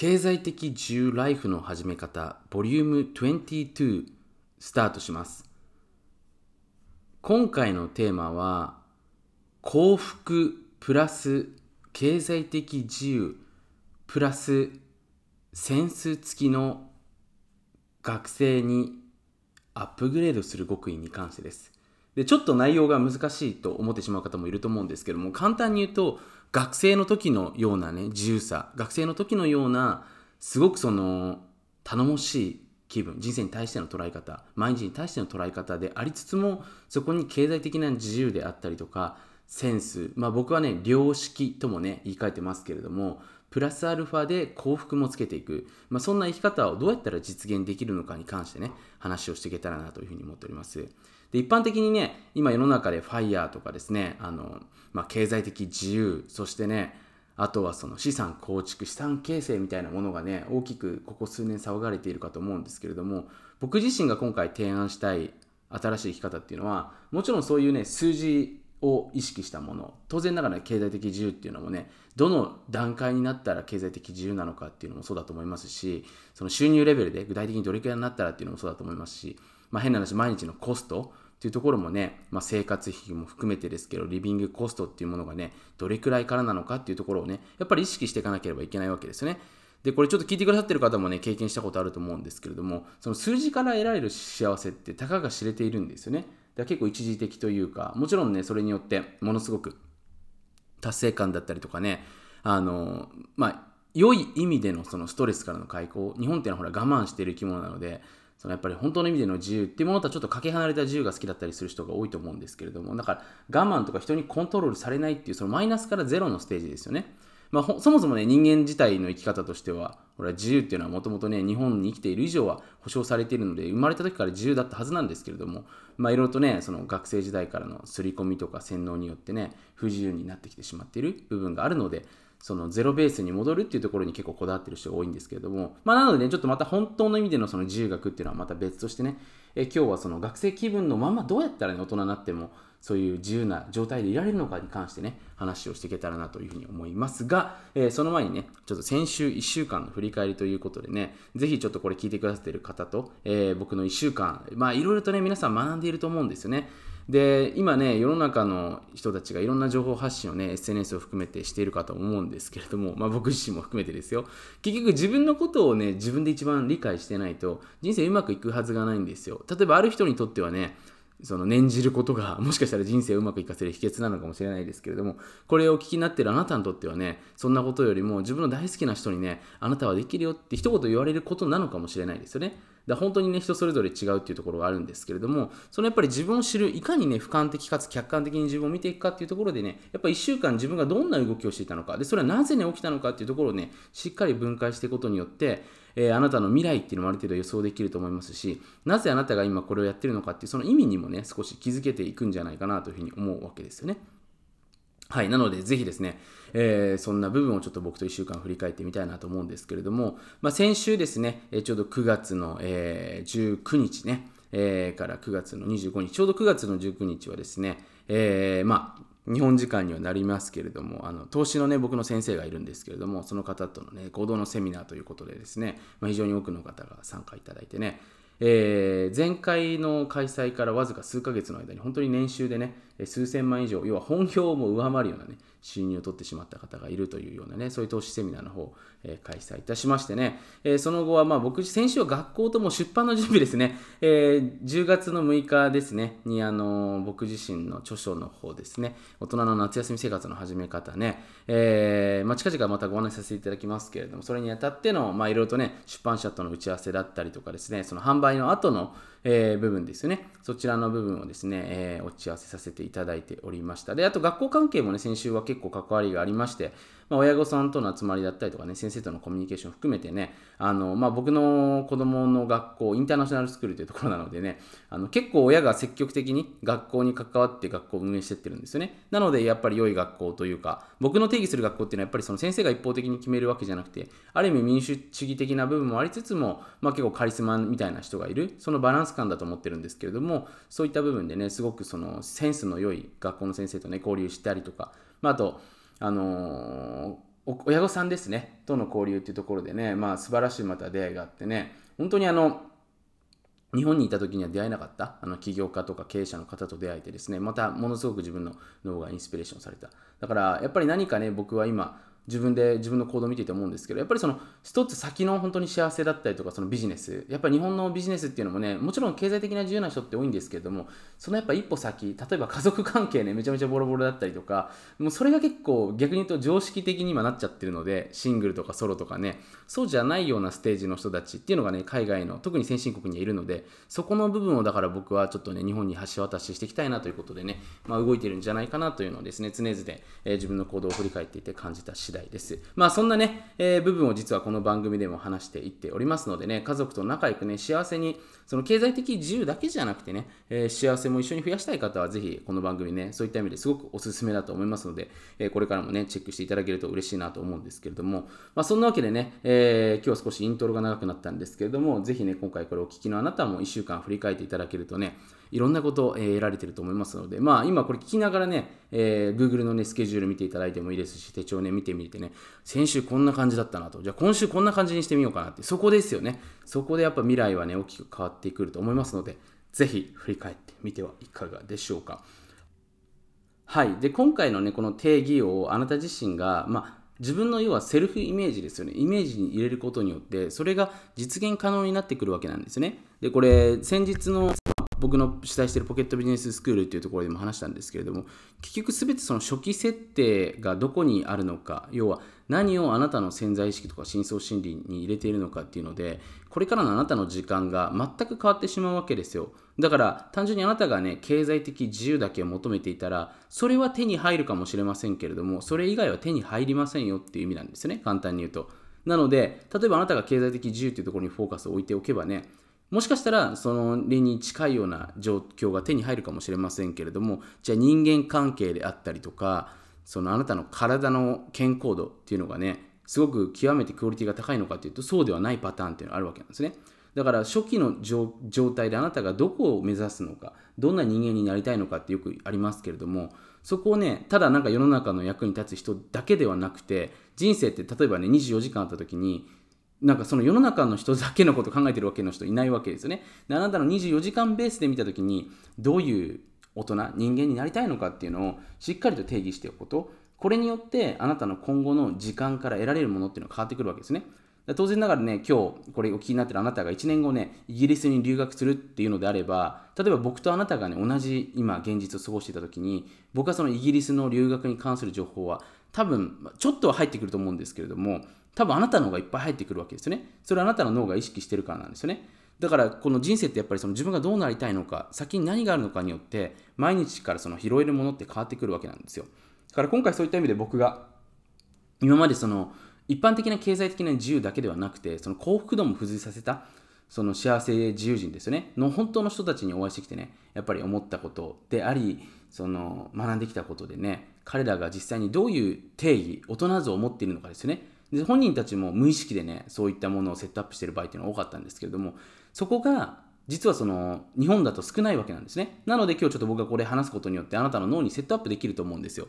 経済的自由ライフの始め方ボリューム22スタートします。今回のテーマは幸福プラス経済的自由プラスセンス付きの学生にアップグレードする極意に関してです。でちょっと内容が難しいと思ってしまう方もいると思うんですけども簡単に言うと学生の時のようなね自由さ学生の時のようなすごくその頼もしい気分人生に対しての捉え方毎日に対しての捉え方でありつつもそこに経済的な自由であったりとかセンスまあ僕はね良識ともね言い換えてますけれどもプラスアルファで幸福もつけていく、まあ、そんな生き方をどうやったら実現できるのかに関してね話をしていけたらなというふうに思っております。で一般的にね今世の中で FIRE とかですねあの、まあ、経済的自由そしてねあとはその資産構築資産形成みたいなものがね大きくここ数年騒がれているかと思うんですけれども僕自身が今回提案したい新しい生き方っていうのはもちろんそういうね数字を意識したもの当然ながら経済的自由っていうのもねどの段階になったら経済的自由なのかっていうのもそうだと思いますしその収入レベルで具体的にどれくらいになったらっていうのもそうだと思いますしまあ、変な話、毎日のコストっていうところもね、まあ、生活費も含めてですけど、リビングコストっていうものがね、どれくらいからなのかっていうところをね、やっぱり意識していかなければいけないわけですよね。で、これちょっと聞いてくださってる方もね、経験したことあると思うんですけれども、その数字から得られる幸せってたかが知れているんですよね。だから結構一時的というか、もちろんね、それによってものすごく達成感だったりとかね、あの、まあ、良い意味でのそのストレスからの解放、日本っていうのはほら我慢している生き物なので、そのやっぱり本当の意味での自由っていうものとはちょっとかけ離れた自由が好きだったりする人が多いと思うんですけれどもだから我慢とか人にコントロールされないっていうそのマイナスからゼロのステージですよね。まあ、そもそもね人間自体の生き方としてはこれは自由っていうのはもともとね日本に生きている以上は保障されているので生まれた時から自由だったはずなんですけれどもまあいろいろとねその学生時代からの刷り込みとか洗脳によってね不自由になってきてしまっている部分があるのでそのゼロベースに戻るっていうところに結構こだわってる人が多いんですけれども、まあ、なのでね、ちょっとまた本当の意味でのその自由学っていうのはまた別としてね、え今日はその学生気分のままどうやったらね、大人になってもそういう自由な状態でいられるのかに関してね、話をしていけたらなというふうに思いますが、えー、その前にね、ちょっと先週1週間の振り返りということでね、ぜひちょっとこれ聞いてくださっている方と、えー、僕の1週間、まあいろいろとね、皆さん学んでいると思うんですよね。で今ね世の中の人たちがいろんな情報発信をね SNS を含めてしているかと思うんですけれども、まあ、僕自身も含めてですよ結局自分のことをね自分で一番理解してないと人生うまくいくはずがないんですよ例えばある人にとってはねその念じることが もしかしたら人生をうまくいかせる秘訣なのかもしれないですけれどもこれをお聞きになっているあなたにとってはねそんなことよりも自分の大好きな人にねあなたはできるよって一言言われることなのかもしれないですよね。だ本当にね人それぞれ違うっていうところがあるんですけれどもそのやっぱり自分を知るいかにね俯瞰的かつ客観的に自分を見ていくかっていうところでねやっぱり1週間自分がどんな動きをしていたのかでそれはなぜね起きたのかっていうところをねしっかり分解していくことによってえー、あなたの未来っていうのもある程度予想できると思いますし、なぜあなたが今これをやってるのかっていうその意味にもね、少し気づけていくんじゃないかなというふうに思うわけですよね。はい、なので、ぜひですね、えー、そんな部分をちょっと僕と1週間振り返ってみたいなと思うんですけれども、まあ、先週ですね、ちょうど9月の、えー、19日ね、えー、から9月の25日、ちょうど9月の19日はですね、えー、まあ、日本時間にはなりますけれども、あの投資のね、僕の先生がいるんですけれども、その方とのね、合同のセミナーということでですね、まあ、非常に多くの方が参加いただいてね、えー、前回の開催からわずか数ヶ月の間に本当に年収でね、数千万以上、要は本業も上回るようなね、収入を取ってしまった方がいるというようなね、そういう投資セミナーの方、えー、開催いたしましてね、えー、その後はまあ僕、先週は学校とも出版の準備ですね、えー、10月の6日ですね、にあの僕自身の著書の方ですね、大人の夏休み生活の始め方ね、えーまあ、近々またご案内させていただきますけれども、それにあたっての、まあ、いろいろとね、出版社との打ち合わせだったりとかですね、その販売の後の、えー、部分ですね。そちらの部分をですね、えー、お打ち合わせさせていただいておりました。で、あと学校関係もね、先週は結構関わりがありまして、まあ、親御さんとの集まりだったりとかね、先生とのコミュニケーション含めてね、あの、まあ、僕の子供の学校、インターナショナルスクールというところなのでね、あの結構親が積極的に学校に関わって学校を運営してってるんですよね。なので、やっぱり良い学校というか、僕の定義する学校っていうのはやっぱりその先生が一方的に決めるわけじゃなくて、ある意味民主主義的な部分もありつつも、まあ、結構カリスマみたいな人がいる、そのバランス感だと思ってるんですけれども、そういった部分でね、すごくそのセンスの良い学校の先生とね、交流したりとか、まあ、あと、あのー親御さんですね。との交流っていうところでね。まあ素晴らしいまた出会いがあってね。本当にあの日本にいた時には出会えなかった。あの起業家とか経営者の方と出会えてですね。またものすごく自分の脳がインスピレーションされた。だからやっぱり何かね僕は今自分で自分の行動を見ていて思うんですけどやっぱりその一つ先の本当に幸せだったりとかそのビジネス。やっぱり日本のビジネスっていうのもねもちろん経済的な自由な人って多いんですけれどもそのやっぱ一歩先例えば家族関係ねめちゃめちゃボロボロだったりとかもうそれが結構逆に言うと常識的に今なっちゃってるのでシングルとかソロとかねそうじゃないようなステージの人たちっていうのがね海外の特に先進国にいるのでそこの部分をだから僕はちょっとね日本に橋渡ししていきたいなということでね、まあ、動いてるんじゃないかなというのをですね常々、えー、自分の行動を振り返っていて感じた次第です。まあそんなね、えー、部分を実はこの番組でも話していっておりますのでね、家族と仲良くね、幸せに、その経済的自由だけじゃなくてね、えー、幸せも一緒に増やしたい方は、ぜひこの番組ね、そういった意味ですごくおすすめだと思いますので、えー、これからもね、チェックしていただけると嬉しいなと思うんですけれども、まあ、そんなわけでね、え今日は少しイントロが長くなったんですけれども、ぜひね、今回これお聞きのあなたも1週間振り返っていただけるとね、いろんなことを、得られてると思いますので、まあ、今これ聞きながらね、えー、Google の、ね、スケジュール見ていただいてもいいですし、手帳ね、見てみてね、先週こんな感じだったなと、じゃあ今週こんな感じにしてみようかなって、そこですよね。そこでやっぱ未来はね、大きく変わってくると思いますので、ぜひ振り返ってみてはいかがでしょうか。はい。で、今回のね、この定義をあなた自身が、まあ、自分の要はセルフイメージですよね。イメージに入れることによって、それが実現可能になってくるわけなんですね。で、これ、先日の僕の主催しているポケットビジネススクールっていうところでも話したんですけれども結局全てその初期設定がどこにあるのか要は何をあなたの潜在意識とか深層心理に入れているのかっていうのでこれからのあなたの時間が全く変わってしまうわけですよ。だから単純にあなたがね経済的自由だけを求めていたらそれは手に入るかもしれませんけれどもそれ以外は手に入りませんよっていう意味なんですね。簡単に言うと。なので例えばあなたが経済的自由っていうところにフォーカスを置いておけばねもしかしたらその理に近いような状況が手に入るかもしれませんけれどもじゃあ人間関係であったりとかそのあなたの体の健康度っていうのがねすごく極めてクオリティが高いのかというとそうではないパターンっていうのがあるわけなんですね。だから初期の状態であなたがどこを目指すのかどんな人間になりたいのかってよくありますけれどもそこをねただなんか世の中の役に立つ人だけではなくて人生って例えばね24時間あった時になんかその世の中の人だけのこと考えてるわけの人いないわけですよね。であなたの24時間ベースで見たときにどういう大人、人間になりたいのかっていうのをしっかりと定義しておくこと。これによってあなたの今後の時間から得られるものっていうのが変わってくるわけですね。当然ながらね、今日これお聞きになってるあなたが1年後ね、イギリスに留学するっていうのであれば、例えば僕とあなたがね、同じ今現実を過ごしていた時に、僕はそのイギリスの留学に関する情報は多分ちょっとは入ってくると思うんですけれども、多分あなたの方がいっぱい入ってくるわけですよね。それはあなたの脳が意識してるからなんですよね。だからこの人生ってやっぱりその自分がどうなりたいのか、先に何があるのかによって、毎日からその拾えるものって変わってくるわけなんですよ。だから今回そういった意味で僕が、今までその一般的な経済的な自由だけではなくて、その幸福度も付随させた、その幸せ自由人ですよね、の本当の人たちにお会いしてきてね、やっぱり思ったことであり、その学んできたことでね、彼らが実際にどういう定義、大人像を持っているのかですよね。で本人たちも無意識でねそういったものをセットアップしている場合っていうのが多かったんですけれどもそこが実はその日本だと少ないわけなんですね。なので今日ちょっと僕がこれ話すことによってあなたの脳にセットアップできると思うんですよ。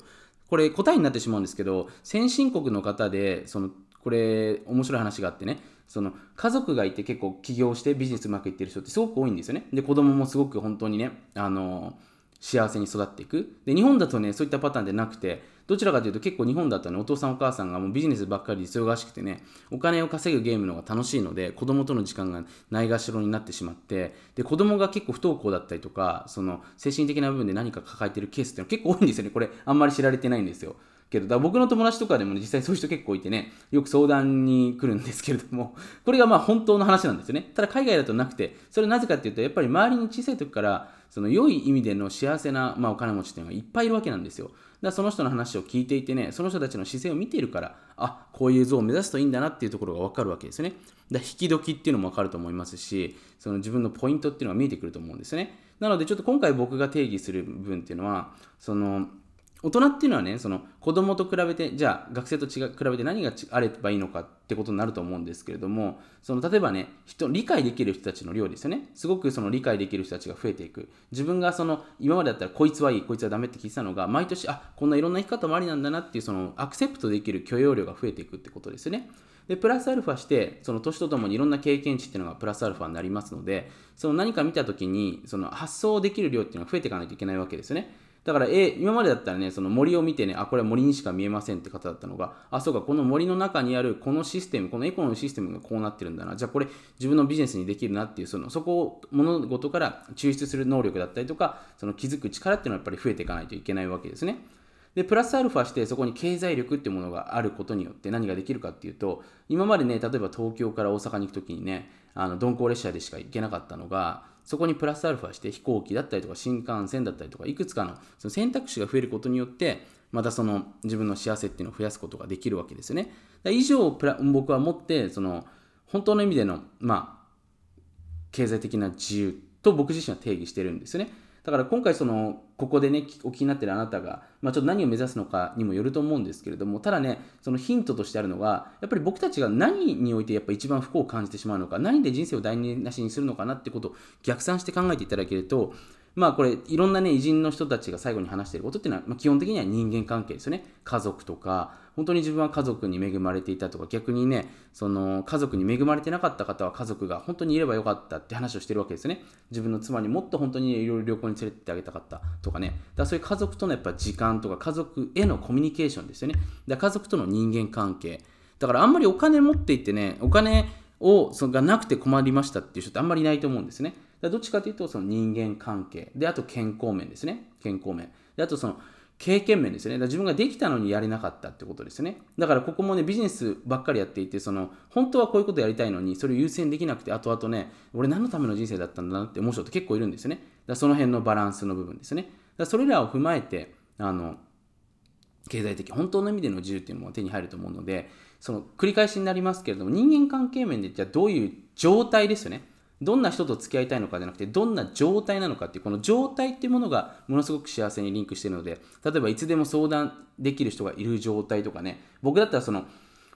これ答えになってしまうんですけど先進国の方でそのこれ面白い話があってねその家族がいて結構起業してビジネスうまくいってる人ってすごく多いんですよね。で子供もすごく本当にねあの幸せに育っていく。で日本だとねそういったパターンでなくてどちらかというと結構日本だとねお父さんお母さんがもうビジネスばっかりで忙しくてねお金を稼ぐゲームの方が楽しいので子供との時間がないがしろになってしまってで子供が結構不登校だったりとかその精神的な部分で何か抱えてるケースっていうのは結構多いんですよねこれあんまり知られてないんですよけど、だ僕の友達とかでも、ね、実際そういう人結構いてね、よく相談に来るんですけれども、これがまあ本当の話なんですよね。ただ海外だとなくて、それなぜかっていうと、やっぱり周りに小さい時から、その良い意味での幸せな、まあ、お金持ちっていうのがいっぱいいるわけなんですよ。だその人の話を聞いていてね、その人たちの姿勢を見ているから、あこういう像を目指すといいんだなっていうところが分かるわけですね。だ引き時っていうのも分かると思いますし、その自分のポイントっていうのが見えてくると思うんですね。なので、ちょっと今回僕が定義する部分っていうのは、その大人っていうのはね、その子供と比べて、じゃあ学生と違う比べて何があればいいのかってことになると思うんですけれども、その例えばね、人理解できる人たちの量ですよね。すごくその理解できる人たちが増えていく。自分がその今までだったらこいつはいい、こいつはダメって聞いてたのが、毎年、あこんないろんな生き方もありなんだなっていうそのアクセプトできる許容量が増えていくってことですよね。でプラスアルファしてその年とともにいろんな経験値っていうのがプラスアルファになりますのでその何か見た時にその発想できる量っていうのが増えていかないといけないわけですよねだから、え今までだったらね、その森を見てね、あ、これは森にしか見えませんって方だったのが、あ、そうか、この森の中にあるこのシステム、このエコのシステムがこうなってるんだな。じゃあこれ自分のビジネスにできるなっていう、そのそこを物事から抽出する能力だったりとか、その気づく力っていうのはやっぱり増えていかないといけないわけですね。で、プラスアルファしてそこに経済力っていうものがあることによって何ができるかっていうと、今までね、例えば東京から大阪に行くときにね、あの鈍行列車でしか行けなかったのが、そこにプラスアルファして飛行機だったりとか新幹線だったりとかいくつかのその選択肢が増えることによってまたその自分の幸せっていうのを増やすことができるわけですよね。以上僕は持ってその本当の意味でのまあ経済的な自由と僕自身は定義してるんですよね。だから今回そのここでねお聞きになってるあなたが、まあ、ちょっと何を目指すのかにもよると思うんですけれどもただねそのヒントとしてあるのがやっぱり僕たちが何においてやっぱ一番不幸を感じてしまうのか何で人生を台無しにするのかなってことを逆算して考えていただけるとまあこれいろんなね偉人の人たちが最後に話していることっていうのは、まあ、基本的には人間関係ですよね。家族とか本当に自分は家族に恵まれていたとか逆にねその家族に恵まれてなかった方は家族が本当にいればよかったって話をしてるわけですね。自分の妻にもっと本当にいろいろ旅行に連れてってあげたかったとかね。だからそういう家族とのやっぱ時間とか家族へのコミュニケーションですよね。だ家族との人間関係。だからあんまりお金持っていってねお金をそがなくて困りましたっていう人ってあんまりいないと思うんですねどっちかというとその人間関係であと健康面ですね健康面であとその経験面ですね。だ自分ができたのにやれなかったってことですね。だからここもね、ビジネスばっかりやっていて、その、本当はこういうことやりたいのに、それを優先できなくて、後々ね、俺何のための人生だったんだなって思う人って結構いるんですよね。だその辺のバランスの部分ですね。だそれらを踏まえて、あの、経済的、本当の意味での自由っていうのも手に入ると思うので、その繰り返しになりますけれども、人間関係面でじゃあどういう状態ですよね？どんな人と付き合いたいのかじゃなくて、どんな状態なのかっていう、この状態っていうものがものすごく幸せにリンクしているので、例えばいつでも相談できる人がいる状態とかね、僕だったらその、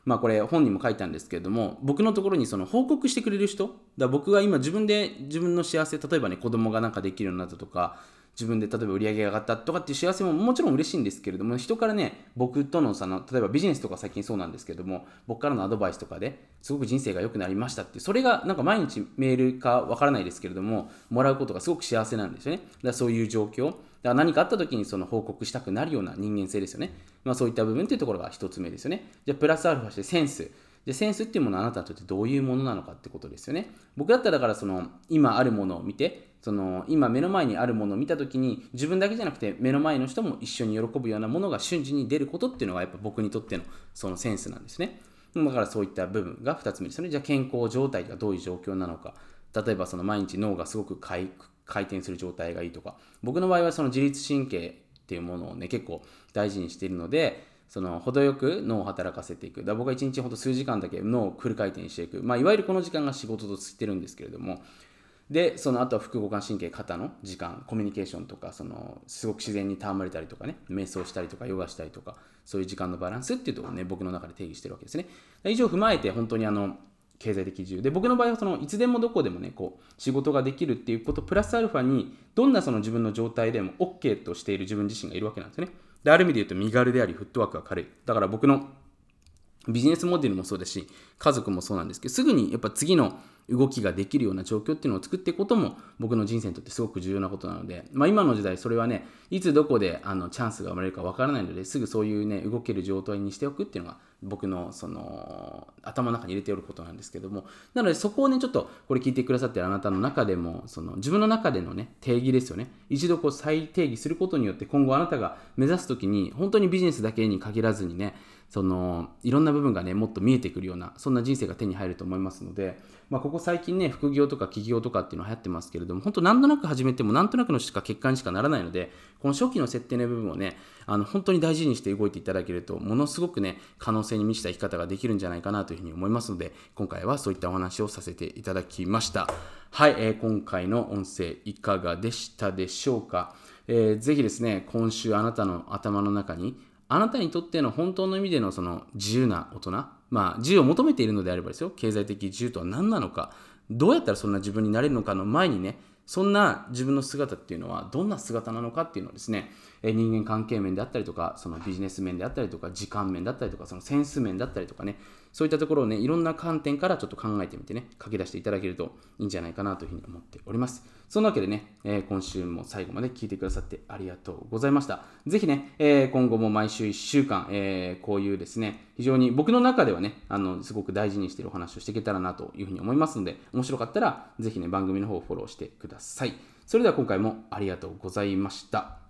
まあこれ本にも書いたんですけれども、僕のところにその報告してくれる人、だ僕が今自分で自分の幸せ、例えばね、子供がなんかできるようになったとか、自分で例えば売り上げが上がったとかっていう幸せももちろん嬉しいんですけれども人からね僕とのその例えばビジネスとか最近そうなんですけれども僕からのアドバイスとかですごく人生が良くなりましたってそれがなんか毎日メールかわからないですけれどももらうことがすごく幸せなんですよね。だからそういう状況。だから何かあった時にその報告したくなるような人間性ですよね、まあ、そういった部分っていうところが1つ目ですよね。じゃあプラスアルファしてセンス。でセンスっていうものはあなたにとってどういうものなのかってことですよね。僕だったらだからその今あるものを見てその今目の前にあるものを見た時に自分だけじゃなくて目の前の人も一緒に喜ぶようなものが瞬時に出ることっていうのがやっぱ僕にとってのそのセンスなんですね。だからそういった部分が2つ目ですね。じゃあ健康状態がどういう状況なのか。例えばその毎日脳がすごく回転する状態がいいとか。僕の場合はその自律神経っていうものをね結構大事にしているのでその程よく脳を働かせていく。だ僕は1日ほんと数時間だけ脳をフル回転していく。まあ、いわゆるこの時間が仕事としてるんですけれども、で、その後は副交感神経、肩の時間、コミュニケーションとか、そのすごく自然に戯れたりとかね、瞑想したりとか、ヨガしたりとか、そういう時間のバランスっていうところをね、僕の中で定義してるわけですね。以上踏まえて、本当にあの、経済的自由。で僕の場合はそのいつでもどこでもねこう仕事ができるっていうことプラスアルファにどんなその自分の状態でも OK としている自分自身がいるわけなんですね。である意味で言うと身軽でありフットワークが軽い。だから僕のビジネスモデルもそうだし家族もそうなんですけどすぐにやっぱ次の動きができるような状況っていうのを作っていくことも僕の人生にとってすごく重要なことなので、まあ、今の時代それはねいつどこであのチャンスが生まれるかわからないのですぐそういうね動ける状態にしておくっていうのが僕のその頭の中に入れておることなんですけどもなのでそこをねちょっとこれ聞いてくださってるあなたの中でもその自分の中でのね定義ですよね。一度こう再定義することによって今後あなたが目指す時に本当にビジネスだけに限らずにねそのいろんな部分がねもっと見えてくるようなそんな人生が手に入ると思いますので、まあ、ここ最近ね副業とか起業とかっていうのは流行ってますけれども本当なんとなく始めてもなんとなくのしか結果にしかならないのでこの初期の設定の部分をねあの本当に大事にして動いていただけるとものすごくね可能性に満ちた生き方ができるんじゃないかなというふうに思いますので今回はそういったお話をさせていただきました。はい、えー、今回の音声いかがでしたでしょうか？えー、ぜひですね、今週あなたの頭の中に、あなたにとっての本当の意味でのその自由な大人、まあ、自由を求めているのであればですよ、経済的自由とは何なのか、どうやったらそんな自分になれるのかの前にね、そんな自分の姿っていうのはどんな姿なのかっていうのをですね、人間関係面であったりとか、そのビジネス面であったりとか、時間面だったりとか、そのセンス面だったりとかね、そういったところをね、いろんな観点からちょっと考えてみてね、書き出していただけるといいんじゃないかなというふうに思っております。そんなわけでね、えー、今週も最後まで聞いてくださってありがとうございました。ぜひね、えー、今後も毎週1週間、えー、こういうですね、非常に僕の中ではね、あの、すごく大事にしているお話をしていけたらなというふうに思いますので、面白かったら、ぜひね、番組の方をフォローしてください。それでは今回もありがとうございました。